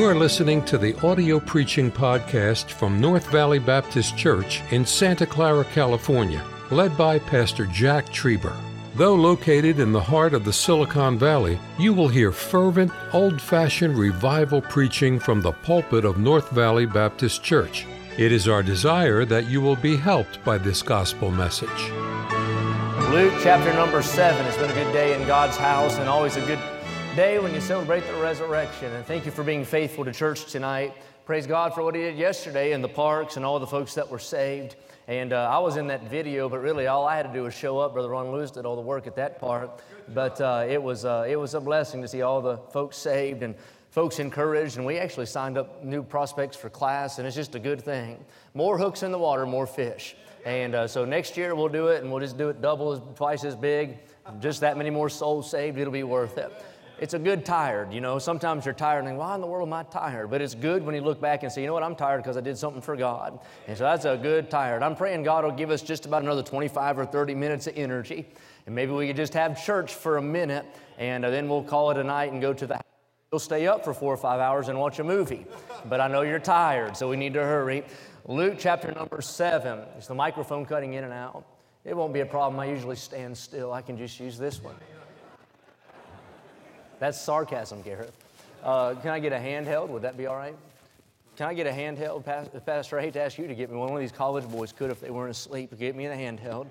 You are listening to the audio preaching podcast from North Valley Baptist Church in Santa Clara, California, led by Pastor Jack Trieber. Though located in the heart of the Silicon Valley, you will hear fervent, old fashioned revival preaching from the pulpit of North Valley Baptist Church. It is our desire that you will be helped by this gospel message. Luke chapter number seven. It's been a good day in God's house and always a good day when you celebrate the resurrection. And thank you for being faithful to church tonight. Praise God for what He did yesterday in the parks and all the folks that were saved. And uh, I was in that video, but really all I had to do was show up. Brother Ron Lewis did all the work at that part. But uh, it, was, uh, it was a blessing to see all the folks saved and folks encouraged. And we actually signed up new prospects for class, and it's just a good thing. More hooks in the water, more fish. And uh, so next year we'll do it, and we'll just do it double, twice as big. Just that many more souls saved, it'll be worth it it's a good tired. You know, sometimes you're tired and why in the world am I tired? But it's good when you look back and say, you know what, I'm tired because I did something for God. And so that's a good tired. I'm praying God will give us just about another 25 or 30 minutes of energy. And maybe we could just have church for a minute and uh, then we'll call it a night and go to the house. You'll stay up for four or five hours and watch a movie. But I know you're tired, so we need to hurry. Luke chapter number seven. Is the microphone cutting in and out? It won't be a problem. I usually stand still. I can just use this one. That's sarcasm, Gareth. Uh, can I get a handheld? Would that be all right? Can I get a handheld, Pastor? I hate to ask you to get me one. One of these college boys could if they weren't asleep. Get me a handheld.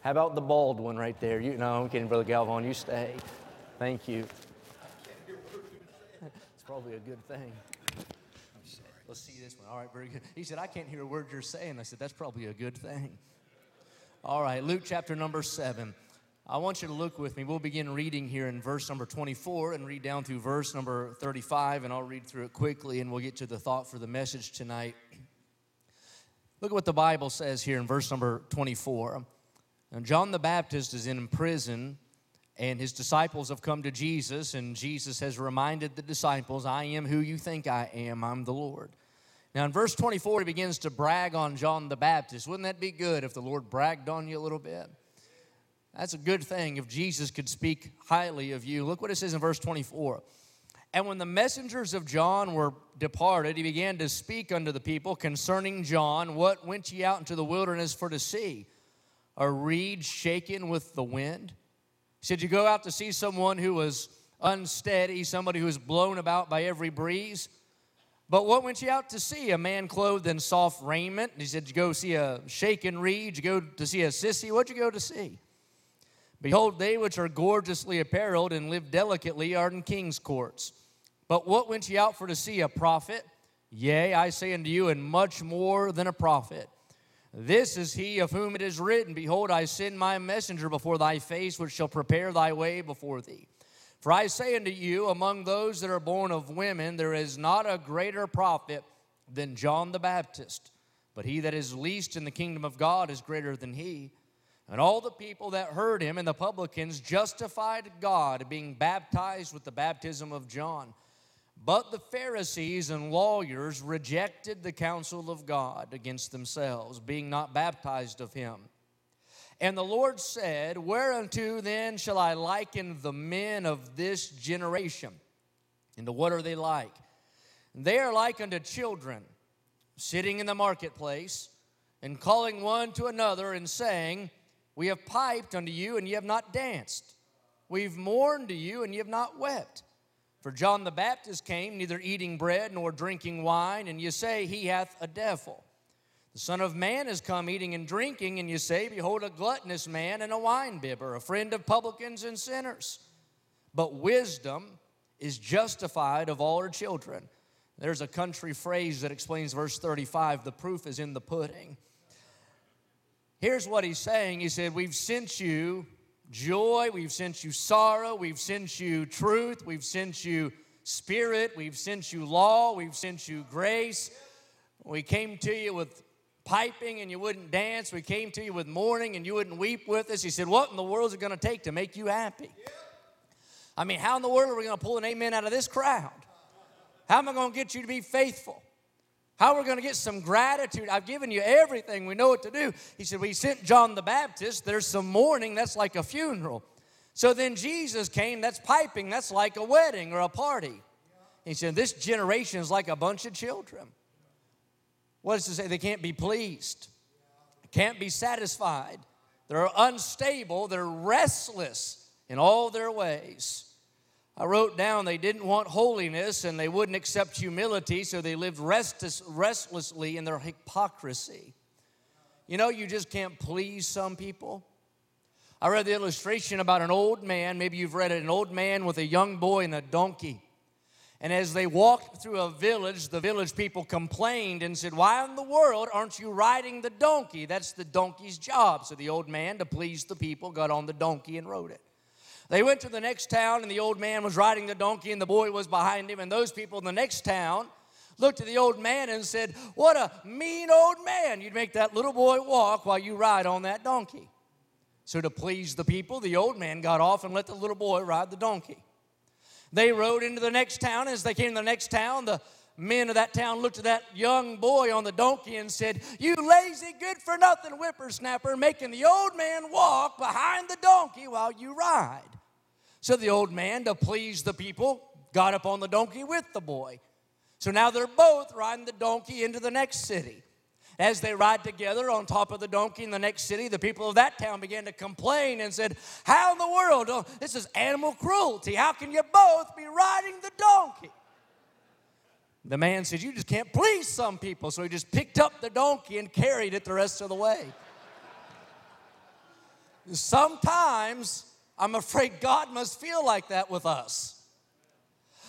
How about the bald one right there? You, no, I'm kidding, Brother Galvon. You stay. Thank you. It's probably a good thing. I'm sorry. Let's see this one. All right, very good. He said, I can't hear a word you're saying. I said, that's probably a good thing. All right, Luke chapter number seven. I want you to look with me. We'll begin reading here in verse number 24 and read down through verse number 35, and I'll read through it quickly and we'll get to the thought for the message tonight. Look at what the Bible says here in verse number 24. And John the Baptist is in prison, and his disciples have come to Jesus, and Jesus has reminded the disciples, I am who you think I am, I'm the Lord. Now, in verse 24, he begins to brag on John the Baptist. Wouldn't that be good if the Lord bragged on you a little bit? That's a good thing if Jesus could speak highly of you. Look what it says in verse 24. And when the messengers of John were departed, he began to speak unto the people concerning John. What went ye out into the wilderness for to see? A reed shaken with the wind? He said, You go out to see someone who was unsteady, somebody who was blown about by every breeze. But what went you out to see? A man clothed in soft raiment. he said, You go see a shaken reed? You go to see a sissy? What'd you go to see? Behold, they which are gorgeously apparelled and live delicately are in king's courts. But what went ye out for to see? A prophet? Yea, I say unto you, and much more than a prophet. This is he of whom it is written, Behold, I send my messenger before thy face, which shall prepare thy way before thee. For I say unto you, among those that are born of women, there is not a greater prophet than John the Baptist. But he that is least in the kingdom of God is greater than he. And all the people that heard him and the publicans justified God, being baptized with the baptism of John. But the Pharisees and lawyers rejected the counsel of God against themselves, being not baptized of him. And the Lord said, Whereunto then shall I liken the men of this generation? And what are they like? They are like unto children sitting in the marketplace and calling one to another and saying, we have piped unto you, and ye have not danced. We've mourned to you, and ye have not wept. For John the Baptist came, neither eating bread nor drinking wine, and ye say, He hath a devil. The Son of Man is come eating and drinking, and ye say, Behold, a gluttonous man and a winebibber, a friend of publicans and sinners. But wisdom is justified of all her children. There's a country phrase that explains verse 35 the proof is in the pudding. Here's what he's saying He said, We've sent you joy, we've sent you sorrow, we've sent you truth, we've sent you spirit, we've sent you law, we've sent you grace. We came to you with piping and you wouldn't dance. We came to you with mourning and you wouldn't weep with us. He said, What in the world is it going to take to make you happy? I mean, how in the world are we going to pull an amen out of this crowd? How am I going to get you to be faithful? How we're going to get some gratitude. I've given you everything. We know what to do. He said, We sent John the Baptist. There's some mourning. That's like a funeral. So then Jesus came. That's piping. That's like a wedding or a party. He said, This generation is like a bunch of children. What does it say? They can't be pleased, can't be satisfied. They're unstable, they're restless in all their ways. I wrote down they didn't want holiness and they wouldn't accept humility, so they lived restless, restlessly in their hypocrisy. You know, you just can't please some people. I read the illustration about an old man, maybe you've read it, an old man with a young boy and a donkey. And as they walked through a village, the village people complained and said, Why in the world aren't you riding the donkey? That's the donkey's job. So the old man, to please the people, got on the donkey and rode it. They went to the next town, and the old man was riding the donkey, and the boy was behind him. And those people in the next town looked at the old man and said, What a mean old man. You'd make that little boy walk while you ride on that donkey. So, to please the people, the old man got off and let the little boy ride the donkey. They rode into the next town. As they came to the next town, the men of that town looked at that young boy on the donkey and said, You lazy, good for nothing whippersnapper, making the old man walk behind the donkey while you ride. So the old man, to please the people, got up on the donkey with the boy. So now they're both riding the donkey into the next city. As they ride together on top of the donkey in the next city, the people of that town began to complain and said, How in the world? Oh, this is animal cruelty. How can you both be riding the donkey? The man said, You just can't please some people. So he just picked up the donkey and carried it the rest of the way. Sometimes I'm afraid God must feel like that with us.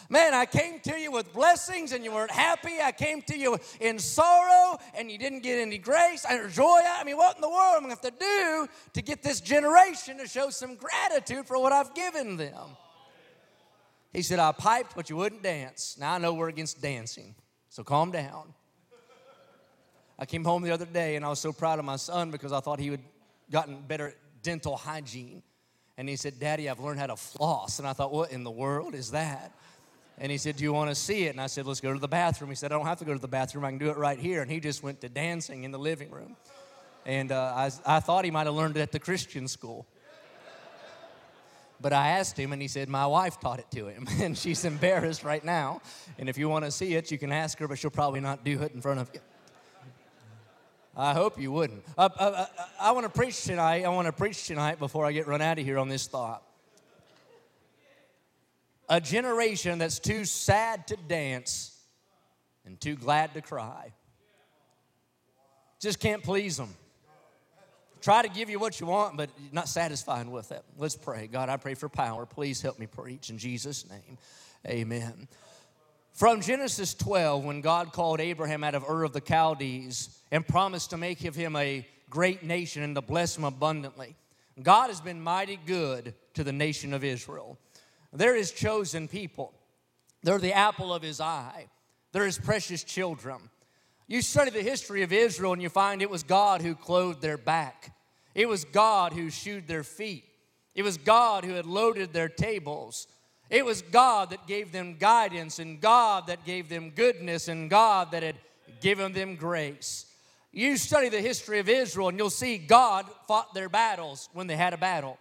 Man, I came to you with blessings and you weren't happy. I came to you in sorrow and you didn't get any grace or joy. I mean, what in the world am I going to have to do to get this generation to show some gratitude for what I've given them? He said, I piped, but you wouldn't dance. Now I know we're against dancing, so calm down. I came home the other day and I was so proud of my son because I thought he had gotten better dental hygiene. And he said, Daddy, I've learned how to floss. And I thought, what in the world is that? And he said, Do you want to see it? And I said, Let's go to the bathroom. He said, I don't have to go to the bathroom. I can do it right here. And he just went to dancing in the living room. And uh, I, I thought he might have learned it at the Christian school. But I asked him, and he said, My wife taught it to him. And she's embarrassed right now. And if you want to see it, you can ask her, but she'll probably not do it in front of you. I hope you wouldn't. Uh, uh, uh I want to preach tonight. I want to preach tonight before I get run out of here on this thought a generation that's too sad to dance and too glad to cry. Just can't please them. Try to give you what you want, but not satisfied with it. Let's pray. God, I pray for power. Please help me preach in Jesus' name. Amen. From Genesis 12, when God called Abraham out of Ur of the Chaldees and promised to make of him a great nation and to bless him abundantly, God has been mighty good to the nation of Israel. They're his chosen people. They're the apple of his eye. They're his precious children. You study the history of Israel and you find it was God who clothed their back. It was God who shoed their feet. It was God who had loaded their tables. It was God that gave them guidance and God that gave them goodness and God that had given them grace. You study the history of Israel and you'll see God fought their battles when they had a battle.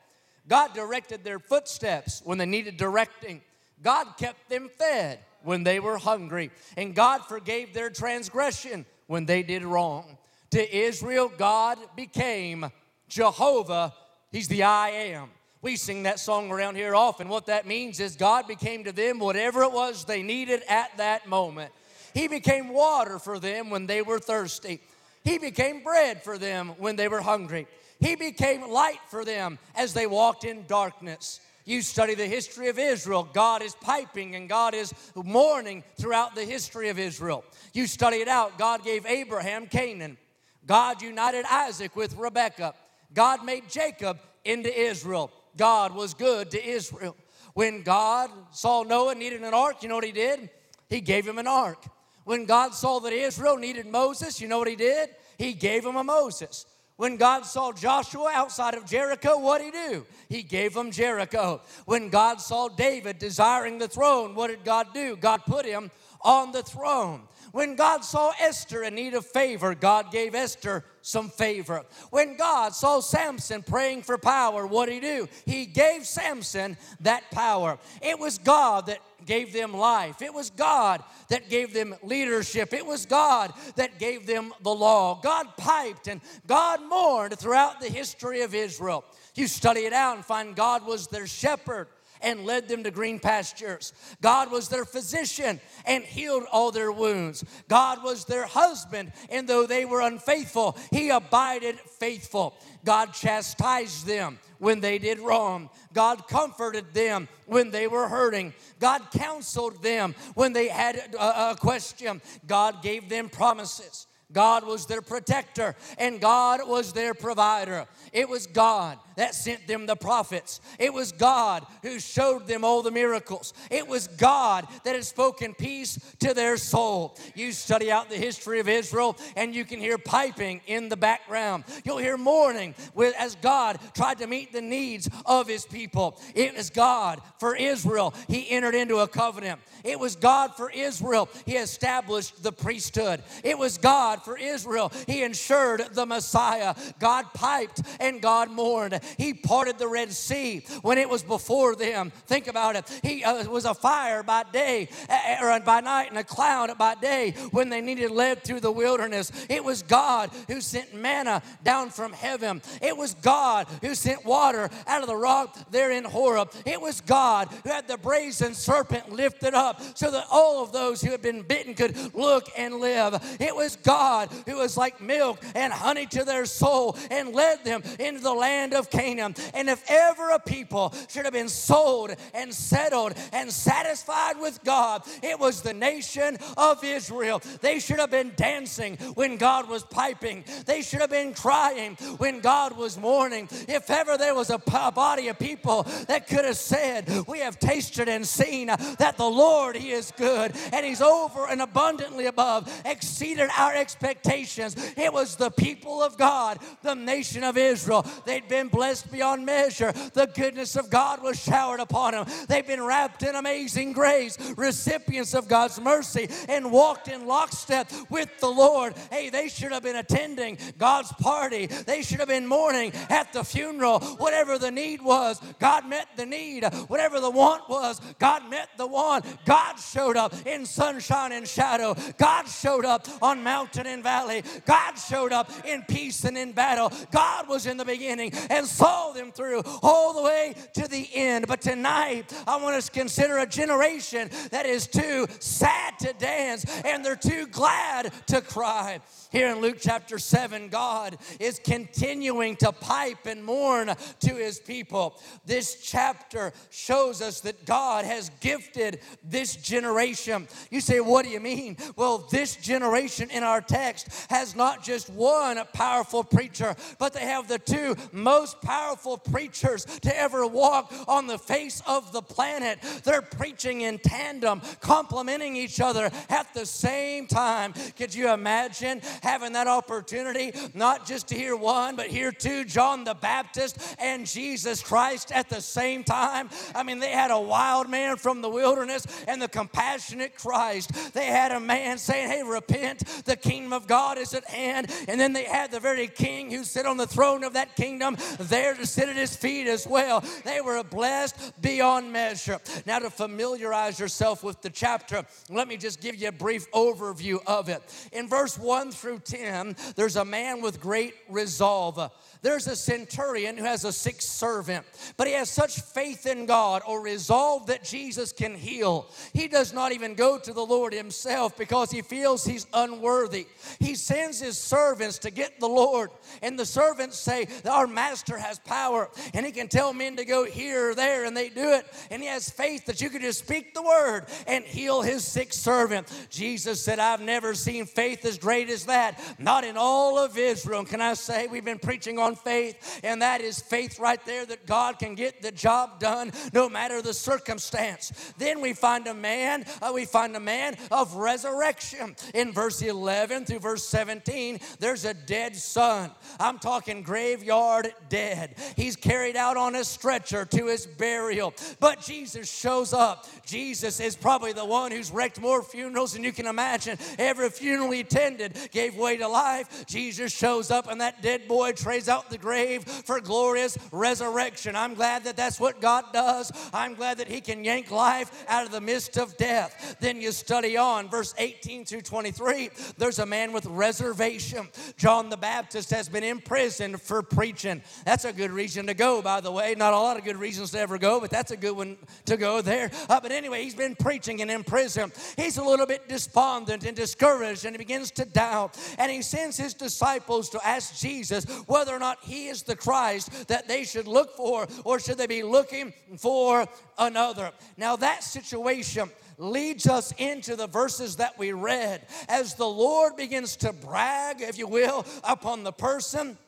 God directed their footsteps when they needed directing. God kept them fed when they were hungry. And God forgave their transgression when they did wrong. To Israel, God became Jehovah. He's the I am. We sing that song around here often. What that means is God became to them whatever it was they needed at that moment. He became water for them when they were thirsty. He became bread for them when they were hungry. He became light for them as they walked in darkness. You study the history of Israel, God is piping and God is mourning throughout the history of Israel. You study it out, God gave Abraham Canaan. God united Isaac with Rebekah. God made Jacob into Israel. God was good to Israel. When God saw Noah needed an ark, you know what he did? He gave him an ark. When God saw that Israel needed Moses, you know what he did? He gave him a Moses. When God saw Joshua outside of Jericho, what did he do? He gave him Jericho. When God saw David desiring the throne, what did God do? God put him on the throne. When God saw Esther in need of favor, God gave Esther some favor. When God saw Samson praying for power, what did he do? He gave Samson that power. It was God that gave them life. It was God that gave them leadership. It was God that gave them the law. God piped and God mourned throughout the history of Israel. You study it out and find God was their shepherd and led them to green pastures. God was their physician and healed all their wounds. God was their husband, and though they were unfaithful, He abided faithful. God chastised them when they did wrong. God comforted them when they were hurting. God counseled them when they had a, question. God gave them promises. God was their protector and God was their provider. It was God that sent them the prophets. It was God who showed them all the miracles. It was God that had spoken peace to their soul. You study out the history of Israel and you can hear piping in the background. You'll hear mourning as God tried to meet the needs of his people. It was God for Israel. He entered into a covenant. It was God for Israel. He established the priesthood. It was God for Israel. He ensured the Messiah. God piped and God mourned. He parted the Red Sea when it was before them. Think about it. He uh, was a fire by day or by night and a cloud by day when they needed led through the wilderness. It was God who sent manna down from heaven. It was God who sent water out of the rock there in Horeb. It was God who had the brazen serpent lifted up so that all of those who had been bitten could look and live. It was God who was like milk and honey to their soul and led them into the land of Canaan. And if ever a people should have been sold and settled and satisfied with God, it was the nation of Israel. They should have been dancing when God was piping, they should have been crying when God was mourning. If ever there was a body of people that could have said, We have tasted and seen that the Lord, He is good, and He's over and abundantly above, exceeded our expectations. It was the people of God, the nation of Israel. They'd been blessed beyond measure. The goodness of God was showered upon them. They've been wrapped in amazing grace, recipients of God's mercy, and walked in lockstep with the Lord. Hey, they should have been attending God's party. They should have been mourning at the funeral. Whatever the need was, God met the need. Whatever the want was, God met the want. God showed up in sunshine and shadow. God showed up on mountain and valley. God showed up in peace and in battle. God was in the beginning and saw them through all the way to the end. But tonight, I want us to consider a generation that is too sad to dance and they're too glad to cry. Here in Luke chapter 7, God is continuing to pipe and mourn to his people. This chapter shows us that God has gifted this generation. You say, What do you mean? Well, this generation in our text has not just one powerful preacher, but they have the two most powerful preachers to ever walk on the face of the planet. They're preaching in tandem, complementing each other at the same time. Could you imagine having that opportunity, not just to hear one, but hear two John the Baptist and Jesus Christ at the same time? I mean, they had a wild man from the wilderness and the compassionate Christ. They had a man saying, Hey, repent, the kingdom of God is at hand. And then they had the very king who sit on the throne of that kingdom there to sit at his feet as well. They were blessed beyond measure. Now, to familiarize yourself with the chapter, let me just give you a brief overview of it. In verse 1 through 10, there's a man with great resolve. There's a centurion who has a sick servant, but he has such faith in God or resolve that Jesus can heal. He does not even go to the Lord himself because he feels he's unworthy. He sends his servants to get the Lord, and the servants say, Our master has power, and he can tell men to go here or there, and they do it. And he has faith that you can just speak the word and heal his sick servant. Jesus said, I've never seen faith as great as that, not in all of Israel. And can I say, we've been preaching on on faith, and that is faith right there that God can get the job done no matter the circumstance. Then we find a man, uh, we find a man of resurrection. In verse 11 through verse 17, there's a dead son. I'm talking graveyard dead. He's carried out on a stretcher to his burial. But Jesus shows up. Jesus is probably the one who's wrecked more funerals than you can imagine. Every funeral he attended gave way to life. Jesus shows up, and that dead boy trays out the grave for glorious resurrection. I'm glad that that's what God does. I'm glad that he can yank life out of the midst of death. Then you study on, verse 18 through 23, there's a man with reservation. John the Baptist has been imprisoned for preaching. That's a good reason to go, by the way. Not a lot of good reasons to ever go, but that's a good one to go there. Uh, but anyway, he's been preaching and in prison. He's a little bit despondent and discouraged, and he begins to doubt. And he sends his disciples to ask Jesus whether or not he is the Christ that they should look for, or should they be looking for another. Now, that situation leads us into the verses that we read as the Lord begins to brag, if you will, upon the person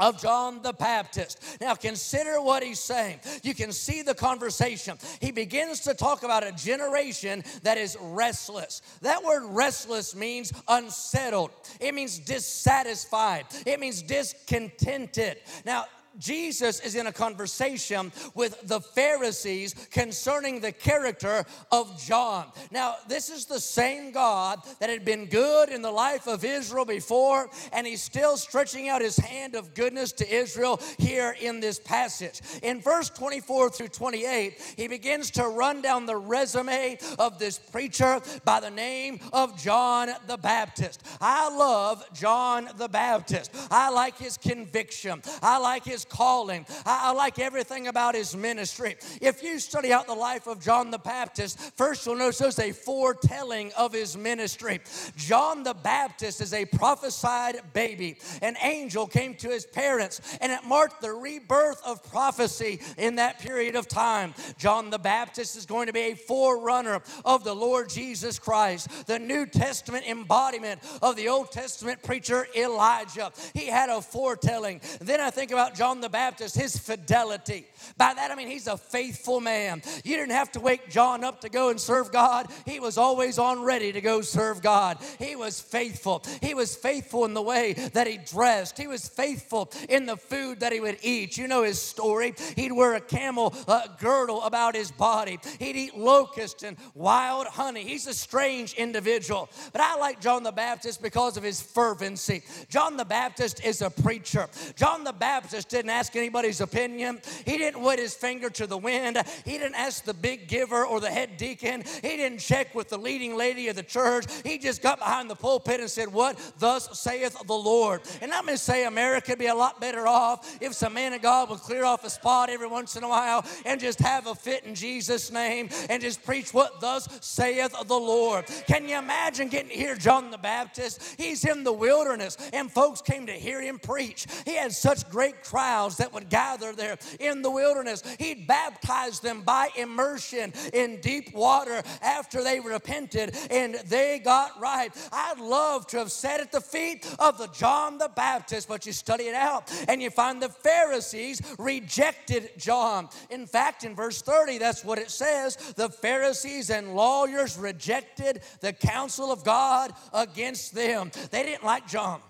of John the Baptist. Now, consider what he's saying. You can see the conversation. He begins to talk about a generation that is restless. That word restless means unsettled, it means dissatisfied, it means discontented. Now, Jesus is in a conversation with the Pharisees concerning the character of John. Now, this is the same God that had been good in the life of Israel before, and he's still stretching out his hand of goodness to Israel here in this passage. In verse 24 through 28, he begins to run down the resume of this preacher by the name of John the Baptist. I love John the Baptist. I like his conviction. I like his calling. I, I like everything about his ministry. If you study out the life of John the Baptist, first you'll notice there's a foretelling of his ministry. John the Baptist is a prophesied baby. An angel came to his parents, and it marked the rebirth of prophecy in that period of time. John the Baptist is going to be a forerunner of the Lord Jesus Christ, the New Testament embodiment of the Old Testament preacher Elijah. He had a foretelling. Then I think about John the Baptist, his fidelity. By that I mean he's a faithful man. You didn't have to wake John up to go and serve God. He was always on ready to go serve God. He was faithful. He was faithful in the way that he dressed. He was faithful in the food that he would eat. You know his story. He'd wear a camel uh, girdle about his body. He'd eat locusts and wild honey. He's a strange individual. But I like John the Baptist because of his fervency. John the Baptist is a preacher. John the Baptist didn't ask anybody's opinion. He didn't wet his finger to the wind. He didn't ask the big giver or the head deacon. He didn't check with the leading lady of the church. He just got behind the pulpit and said, What thus saith the Lord? And I'm going to say America would be a lot better off if some man of God would clear off a spot every once in a while and just have a fit in Jesus' name and just preach what thus saith the Lord. Can you imagine getting hear John the Baptist? He's in the wilderness and folks came to hear him preach. He had such great crowds that would gather there in the wilderness. He'd baptize them by immersion in deep water after they repented and they got right. I'd love to have sat at the feet of the John the Baptist, but you study it out and you find the Pharisees rejected John. In fact, in verse 30, that's what it says the Pharisees and lawyers rejected the counsel of God against them. They didn't like John,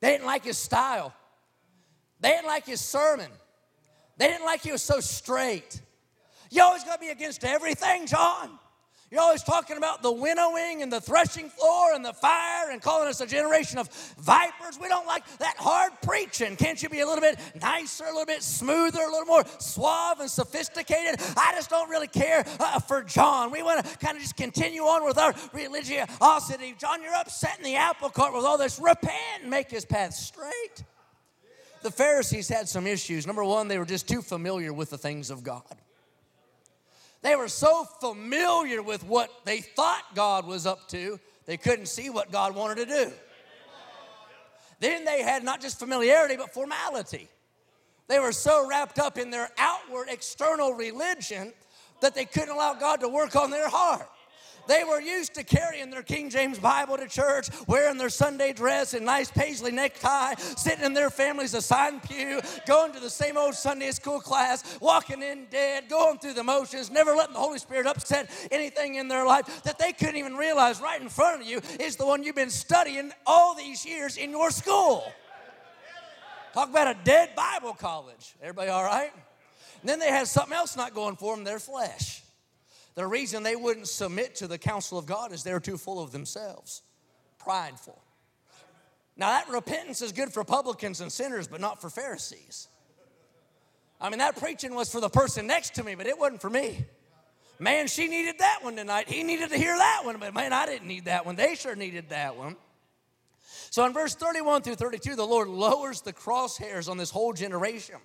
they didn't like his style, they didn't like his sermon. They didn't like he was so straight. You're always got to be against everything, John. You're always talking about the winnowing and the threshing floor and the fire and calling us a generation of vipers. We don't like that hard preaching. Can't you be a little bit nicer, a little bit smoother, a little more suave and sophisticated? I just don't really care uh, for John. We want to kind of just continue on with our religiosity. John, you're upsetting the apple cart with all this. Repent and make his path straight the Pharisees had some issues. Number one, they were just too familiar with the things of God. They were so familiar with what they thought God was up to, they couldn't see what God wanted to do. Then they had not just familiarity, but formality. They were so wrapped up in their outward external religion that they couldn't allow God to work on their heart. They were used to carrying their King James Bible to church, wearing their Sunday dress and nice paisley necktie, sitting in their family's assigned pew, going to the same old Sunday school class, walking in dead, going through the motions, never letting the Holy Spirit upset anything in their life that they couldn't even realize right in front of you is the one you've been studying all these years in your school. Talk about a dead Bible college. Everybody all right? And then they had something else not going for them their flesh. The reason they wouldn't submit to the counsel of God is they're too full of themselves, prideful. Now, that repentance is good for publicans and sinners, but not for Pharisees. I mean, that preaching was for the person next to me, but it wasn't for me. Man, she needed that one tonight. He needed to hear that one, but man, I didn't need that one. They sure needed that one. So in verse 31 through 32, the Lord lowers the crosshairs on this whole generation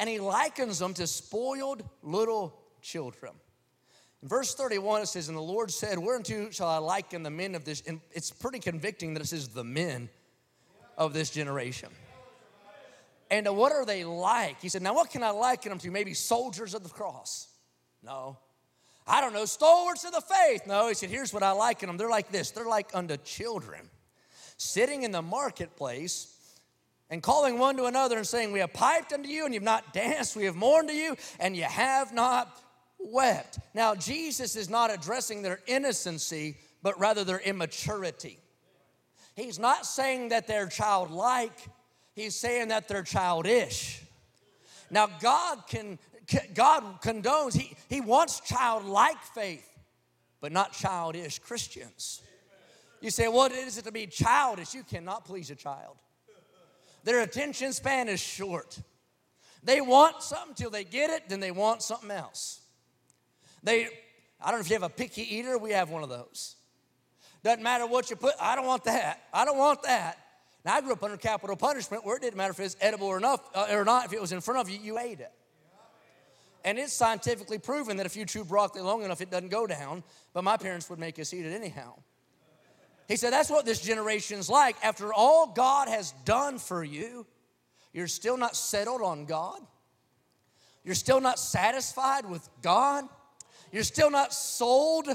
and he likens them to spoiled little children. In verse 31, it says, And the Lord said, Whereunto shall I liken the men of this? And it's pretty convicting that it says the men of this generation. And uh, what are they like? He said, Now what can I liken them to? Maybe soldiers of the cross? No. I don't know, stalwarts of the faith. No, he said, Here's what I liken them. They're like this they're like unto children sitting in the marketplace and calling one to another and saying, We have piped unto you and you've not danced, we have mourned to you and you have not wept. Now, Jesus is not addressing their innocency, but rather their immaturity. He's not saying that they're childlike, he's saying that they're childish. Now, God can God condones, he, he wants childlike faith, but not childish Christians. You say, what is it to be childish? You cannot please a child. Their attention span is short. They want something till they get it, then they want something else. They, I don't know if you have a picky eater, we have one of those. Doesn't matter what you put, I don't want that. I don't want that. Now, I grew up under capital punishment where it didn't matter if it's edible or, enough, uh, or not. If it was in front of you, you ate it. And it's scientifically proven that if you chew broccoli long enough, it doesn't go down. But my parents would make us eat it anyhow. He said, That's what this generation's like. After all God has done for you, you're still not settled on God. You're still not satisfied with God. You're still not sold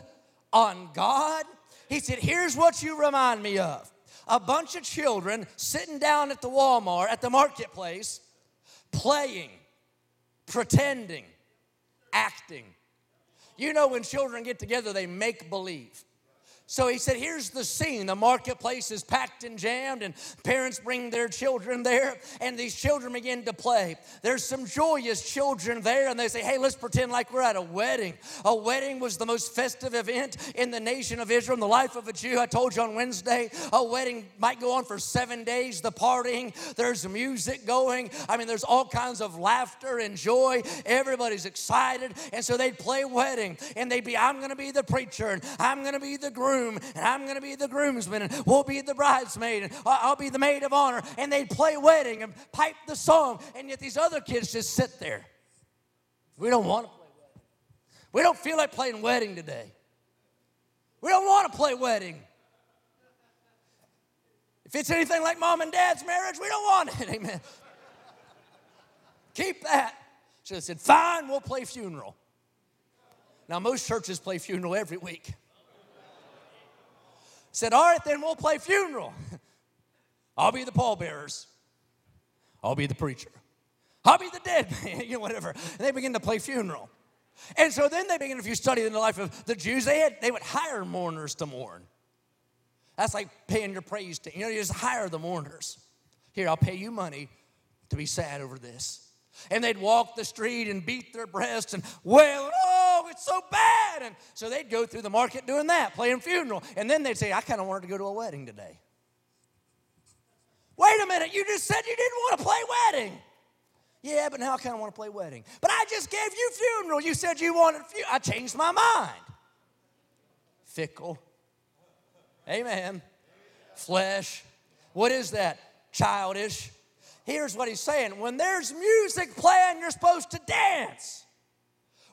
on God. He said, Here's what you remind me of a bunch of children sitting down at the Walmart, at the marketplace, playing, pretending, acting. You know, when children get together, they make believe. So he said, Here's the scene. The marketplace is packed and jammed, and parents bring their children there, and these children begin to play. There's some joyous children there, and they say, Hey, let's pretend like we're at a wedding. A wedding was the most festive event in the nation of Israel, in the life of a Jew. I told you on Wednesday, a wedding might go on for seven days, the partying, there's music going. I mean, there's all kinds of laughter and joy. Everybody's excited, and so they'd play wedding, and they'd be, I'm gonna be the preacher, and I'm gonna be the groom groom, and I'm going to be the groomsman, and we'll be the bridesmaid, and I'll be the maid of honor. And they'd play wedding and pipe the song, and yet these other kids just sit there. We don't want to play wedding. We don't feel like playing wedding today. We don't want to play wedding. If it's anything like mom and dad's marriage, we don't want it. Amen. Keep that. Should have said, fine, we'll play funeral. Now, most churches play funeral every week. Said, All right, then we'll play funeral. I'll be the pallbearers. I'll be the preacher. I'll be the dead man, you know, whatever. And they begin to play funeral. And so then they begin, if you study in the life of the Jews, they, had, they would hire mourners to mourn. That's like paying your praise to, you know, you just hire the mourners. Here, I'll pay you money to be sad over this. And they'd walk the street and beat their breasts and wail, oh, so bad. And so they'd go through the market doing that, playing funeral. And then they'd say, I kind of wanted to go to a wedding today. Wait a minute, you just said you didn't want to play wedding. Yeah, but now I kind of want to play wedding. But I just gave you funeral. You said you wanted funeral. I changed my mind. Fickle. Amen. Flesh. What is that? Childish here's what he's saying when there's music playing, you're supposed to dance.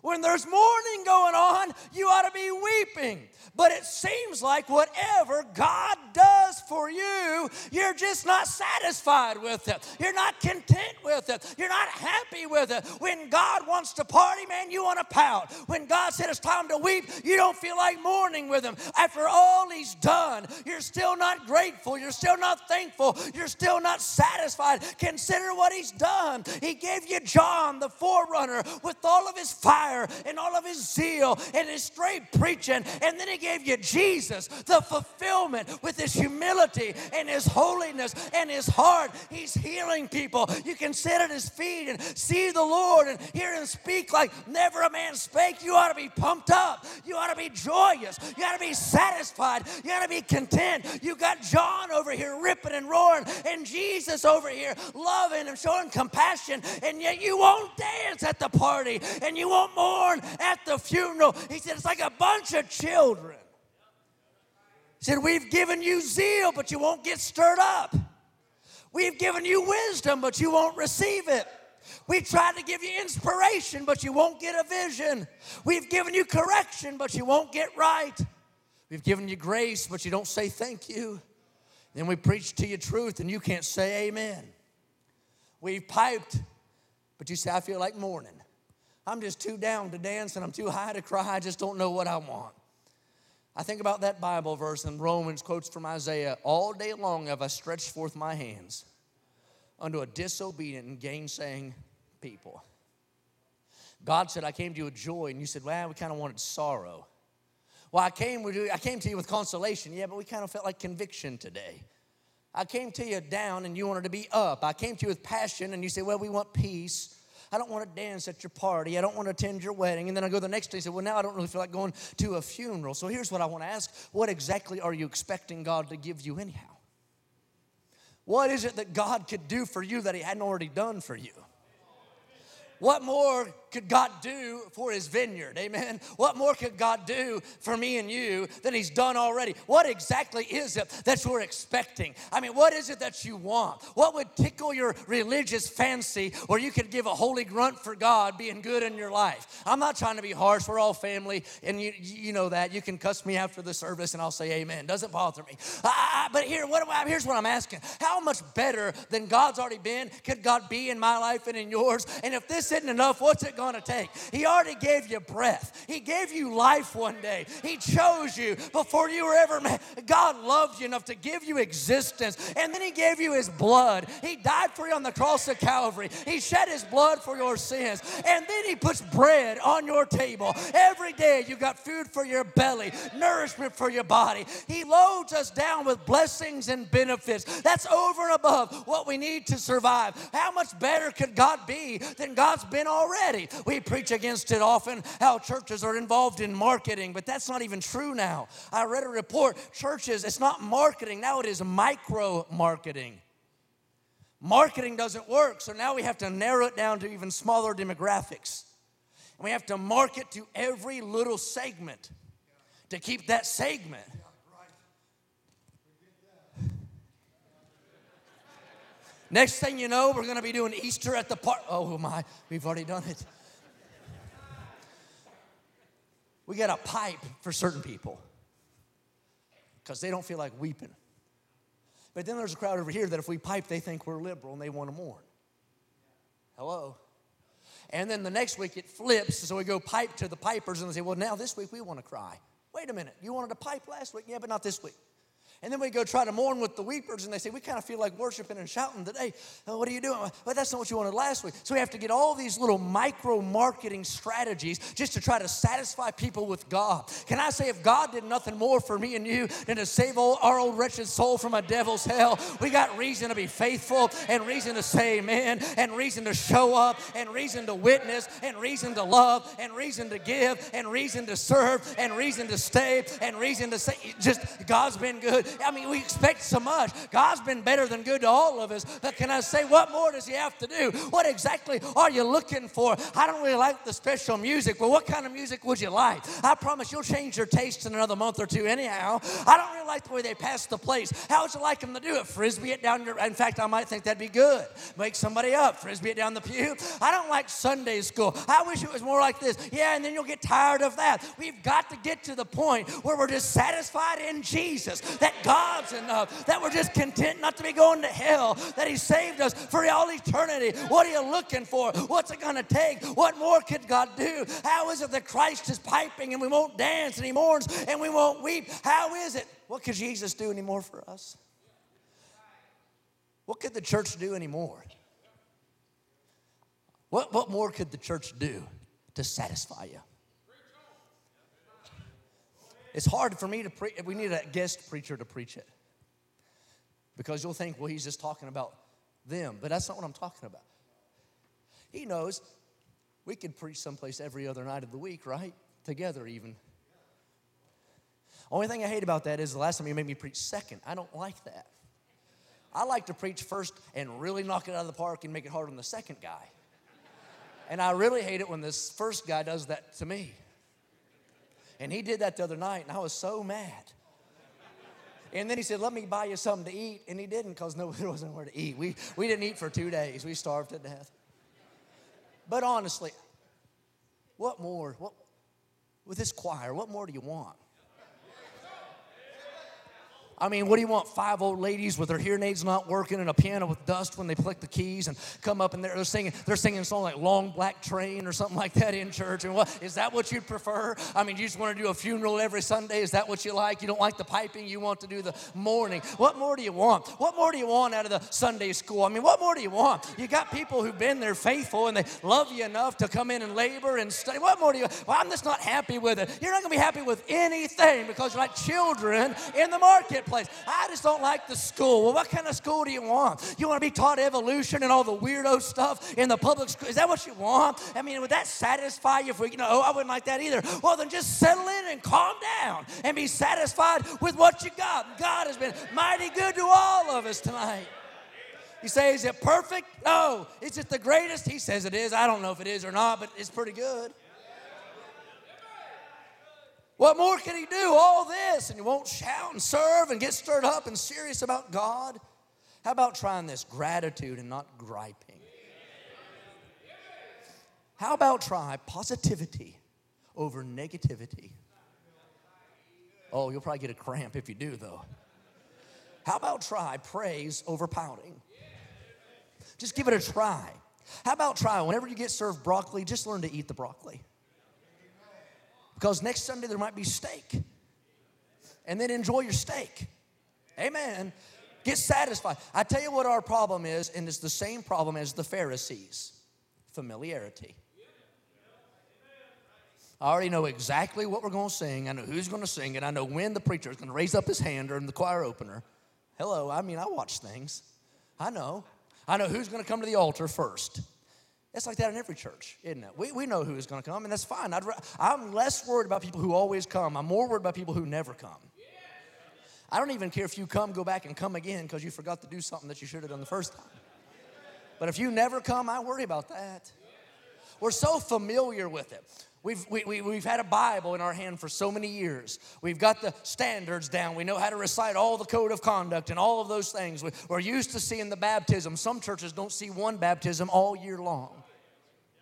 When there's mourning going on, you ought to be weeping. But it seems like whatever God does for you, you're just not satisfied with it. You're not content with it. You're not happy with it. When God wants to party, man, you want to pout. When God said it's time to weep, you don't feel like mourning with Him. After all He's done, you're still not grateful. You're still not thankful. You're still not satisfied. Consider what He's done. He gave you John, the forerunner, with all of his fire and all of his zeal and his straight preaching. And then He gave you Jesus, the fulfillment with his humility and his holiness and his heart. He's healing people. You can sit at his feet and see the Lord and hear him speak like never a man spake. You ought to be pumped up. You ought to be joyous. You ought to be satisfied. You ought to be content. You got John over here ripping and roaring and Jesus over here loving and showing compassion, and yet you won't dance at the party and you won't mourn at the funeral. He said it's like a bunch of children He said, We've given you zeal, but you won't get stirred up. We've given you wisdom, but you won't receive it. We tried to give you inspiration, but you won't get a vision. We've given you correction, but you won't get right. We've given you grace, but you don't say thank you. Then we preach to you truth, and you can't say amen. We've piped, but you say, I feel like mourning. I'm just too down to dance and I'm too high to cry. I just don't know what I want. I think about that Bible verse in Romans, quotes from Isaiah All day long have I stretched forth my hands unto a disobedient and gainsaying people. God said, I came to you with joy, and you said, Well, we kind of wanted sorrow. Well, I came, with, I came to you with consolation, yeah, but we kind of felt like conviction today. I came to you down, and you wanted to be up. I came to you with passion, and you said, Well, we want peace. I don't want to dance at your party. I don't want to attend your wedding. And then I go the next day and say, Well, now I don't really feel like going to a funeral. So here's what I want to ask What exactly are you expecting God to give you, anyhow? What is it that God could do for you that He hadn't already done for you? What more could God do for his vineyard? Amen. What more could God do for me and you than he's done already? What exactly is it that you're expecting? I mean, what is it that you want? What would tickle your religious fancy where you could give a holy grunt for God being good in your life? I'm not trying to be harsh. We're all family, and you, you know that. You can cuss me after the service, and I'll say amen. Doesn't bother me. I, I, but here, what here's what I'm asking How much better than God's already been could God be in my life and in yours? And if this isn't enough, what's it going going to take. He already gave you breath, He gave you life one day. He chose you before you were ever made. God loved you enough to give you existence, and then He gave you His blood. He died for you on the cross of Calvary. He shed His blood for your sins, and then He puts bread on your table. Every day you got food for your belly, nourishment for your body. He loads us down with blessings and benefits. That's over and above what we need to survive. How much better could God be than God's been already? We preach against it often, how churches are involved in marketing, but that's not even true now. I read a report churches, it's not marketing, now it is micro marketing. Marketing doesn't work, so now we have to narrow it down to even smaller demographics. And we have to market to every little segment to keep that segment. Next thing you know, we're going to be doing Easter at the park. Oh my, we've already done it. We got a pipe for certain people because they don't feel like weeping. But then there's a crowd over here that if we pipe, they think we're liberal and they want to mourn. Hello? And then the next week it flips, so we go pipe to the pipers and they say, well, now this week we want to cry. Wait a minute, you wanted to pipe last week? Yeah, but not this week. And then we go try to mourn with the weepers, and they say, We kind of feel like worshiping and shouting today. Oh, what are you doing? Well, that's not what you wanted last week. So we have to get all these little micro marketing strategies just to try to satisfy people with God. Can I say, if God did nothing more for me and you than to save our old wretched soul from a devil's hell, we got reason to be faithful and reason to say amen and reason to show up and reason to witness and reason to love and reason to give and reason to serve and reason to stay and reason to say, just God's been good. I mean, we expect so much. God's been better than good to all of us. But can I say, what more does He have to do? What exactly are you looking for? I don't really like the special music. Well, what kind of music would you like? I promise you'll change your taste in another month or two, anyhow. I don't really like the way they pass the plates. How would you like them to do it? Frisbee it down your. In fact, I might think that'd be good. Make somebody up, frisbee it down the pew. I don't like Sunday school. I wish it was more like this. Yeah, and then you'll get tired of that. We've got to get to the point where we're just satisfied in Jesus, that God's enough, that we're just content not to be going to hell, that He saved us for all eternity. What are you looking for? What's it going to take? What more could God do? How is it that Christ is piping and we won't dance and He mourns and we won't weep? How is it? What could Jesus do anymore for us? What could the church do anymore? What, what more could the church do to satisfy you? It's hard for me to preach. We need a guest preacher to preach it. Because you'll think, well, he's just talking about them. But that's not what I'm talking about. He knows we could preach someplace every other night of the week, right? Together, even. Only thing I hate about that is the last time you made me preach second. I don't like that. I like to preach first and really knock it out of the park and make it hard on the second guy. And I really hate it when this first guy does that to me. And he did that the other night, and I was so mad. And then he said, Let me buy you something to eat. And he didn't because no, there wasn't where to eat. We, we didn't eat for two days, we starved to death. But honestly, what more? What, with this choir, what more do you want? I mean, what do you want? Five old ladies with their hearing aids not working and a piano with dust when they click the keys and come up and they're, they're singing, they're singing a song like Long Black Train or something like that in church. And what is that what you'd prefer? I mean, you just want to do a funeral every Sunday? Is that what you like? You don't like the piping, you want to do the mourning. What more do you want? What more do you want out of the Sunday school? I mean, what more do you want? You got people who've been there faithful and they love you enough to come in and labor and study. What more do you well, I'm just not happy with it. You're not gonna be happy with anything because you're like children in the marketplace place. I just don't like the school. Well, what kind of school do you want? You want to be taught evolution and all the weirdo stuff in the public school? Is that what you want? I mean, would that satisfy you? For you know, oh, I wouldn't like that either. Well, then just settle in and calm down and be satisfied with what you got. God has been mighty good to all of us tonight. You say, is it perfect? No. Is it the greatest? He says it is. I don't know if it is or not, but it's pretty good. What more can he do? All this, and you won't shout and serve and get stirred up and serious about God? How about trying this gratitude and not griping? How about try positivity over negativity? Oh, you'll probably get a cramp if you do, though. How about try praise over pouting? Just give it a try. How about try whenever you get served broccoli, just learn to eat the broccoli. Because next Sunday there might be steak. And then enjoy your steak. Amen. Get satisfied. I tell you what our problem is, and it's the same problem as the Pharisees familiarity. I already know exactly what we're going to sing. I know who's going to sing it. I know when the preacher is going to raise up his hand during the choir opener. Hello, I mean, I watch things. I know. I know who's going to come to the altar first. It's like that in every church, isn't it? We, we know who is going to come, and that's fine. I'd, I'm less worried about people who always come. I'm more worried about people who never come. I don't even care if you come, go back, and come again because you forgot to do something that you should have done the first time. But if you never come, I worry about that. We're so familiar with it. We've, we, we, we've had a Bible in our hand for so many years. We've got the standards down. We know how to recite all the code of conduct and all of those things. We're used to seeing the baptism. Some churches don't see one baptism all year long.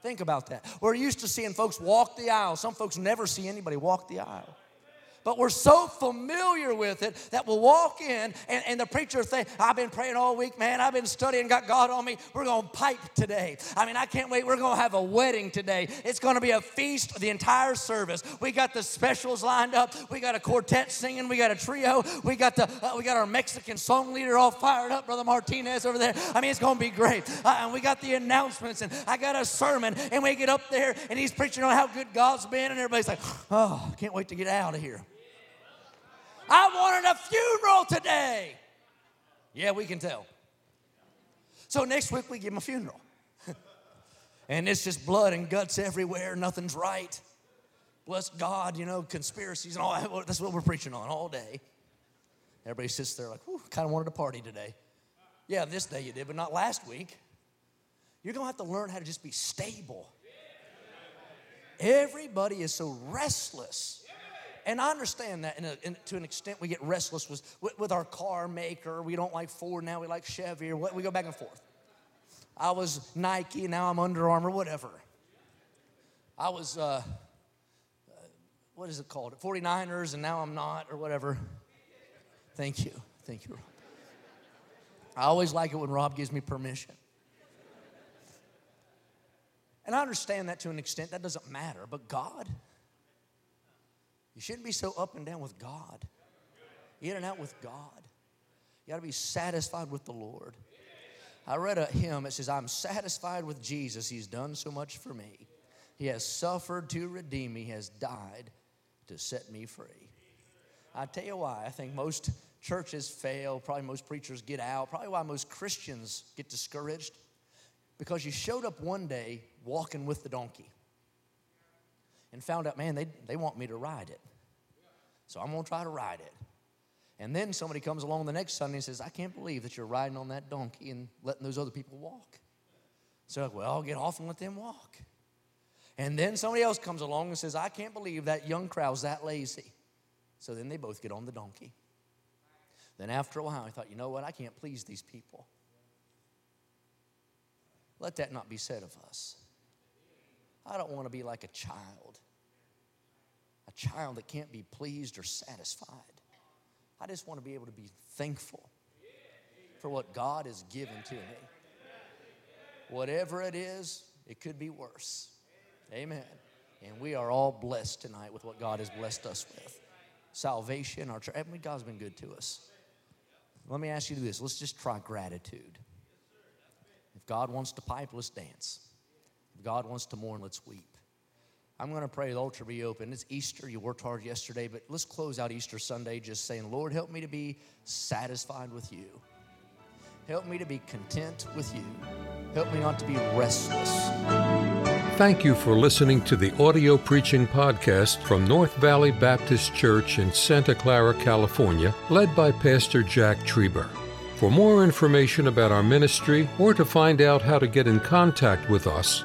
Think about that. We're used to seeing folks walk the aisle. Some folks never see anybody walk the aisle but we're so familiar with it that we'll walk in and, and the preacher think, I've been praying all week, man. I've been studying, got God on me. We're going to pipe today. I mean, I can't wait. We're going to have a wedding today. It's going to be a feast the entire service. We got the specials lined up. We got a quartet singing. We got a trio. We got the uh, we got our Mexican song leader all fired up, Brother Martinez over there. I mean, it's going to be great. Uh, and we got the announcements, and I got a sermon, and we get up there, and he's preaching on how good God's been, and everybody's like, oh, can't wait to get out of here. I wanted a funeral today. Yeah, we can tell. So next week we give him a funeral. and it's just blood and guts everywhere, nothing's right. Bless God, you know, conspiracies and all that. That's what we're preaching on all day. Everybody sits there like, whew, kind of wanted a party today. Yeah, this day you did, but not last week. You're going to have to learn how to just be stable. Everybody is so restless. And I understand that in a, in, to an extent we get restless with, with, our car maker. We don't like Ford now, we like Chevy, or what, we go back and forth. I was Nike, now I'm Under Armour, whatever. I was, uh, what is it called? 49ers, and now I'm not, or whatever. Thank you. Thank you, Rob. I always like it when Rob gives me permission. And I understand that to an extent, that doesn't matter. But God, you shouldn't be so up and down with God, in and out with God. You got to be satisfied with the Lord. I read a hymn that says, I'm satisfied with Jesus. He's done so much for me. He has suffered to redeem me, He has died to set me free. I tell you why. I think most churches fail. Probably most preachers get out. Probably why most Christians get discouraged. Because you showed up one day walking with the donkey and found out, man, they, they want me to ride it. So I'm going to try to ride it. And then somebody comes along the next Sunday and says, I can't believe that you're riding on that donkey and letting those other people walk. So, well, I'll get off and let them walk. And then somebody else comes along and says, I can't believe that young crowd's that lazy. So then they both get on the donkey. Then after a while, I thought, you know what? I can't please these people. Let that not be said of us. I don't want to be like a child, a child that can't be pleased or satisfied. I just want to be able to be thankful for what God has given to me. Whatever it is, it could be worse. Amen. And we are all blessed tonight with what God has blessed us with salvation, our church. I mean, God's been good to us. Let me ask you this let's just try gratitude. If God wants to pipe, let's dance. God wants to mourn, let's weep. I'm going to pray the altar be open. It's Easter. You worked hard yesterday, but let's close out Easter Sunday just saying, Lord, help me to be satisfied with you. Help me to be content with you. Help me not to be restless. Thank you for listening to the audio preaching podcast from North Valley Baptist Church in Santa Clara, California, led by Pastor Jack Trieber. For more information about our ministry or to find out how to get in contact with us,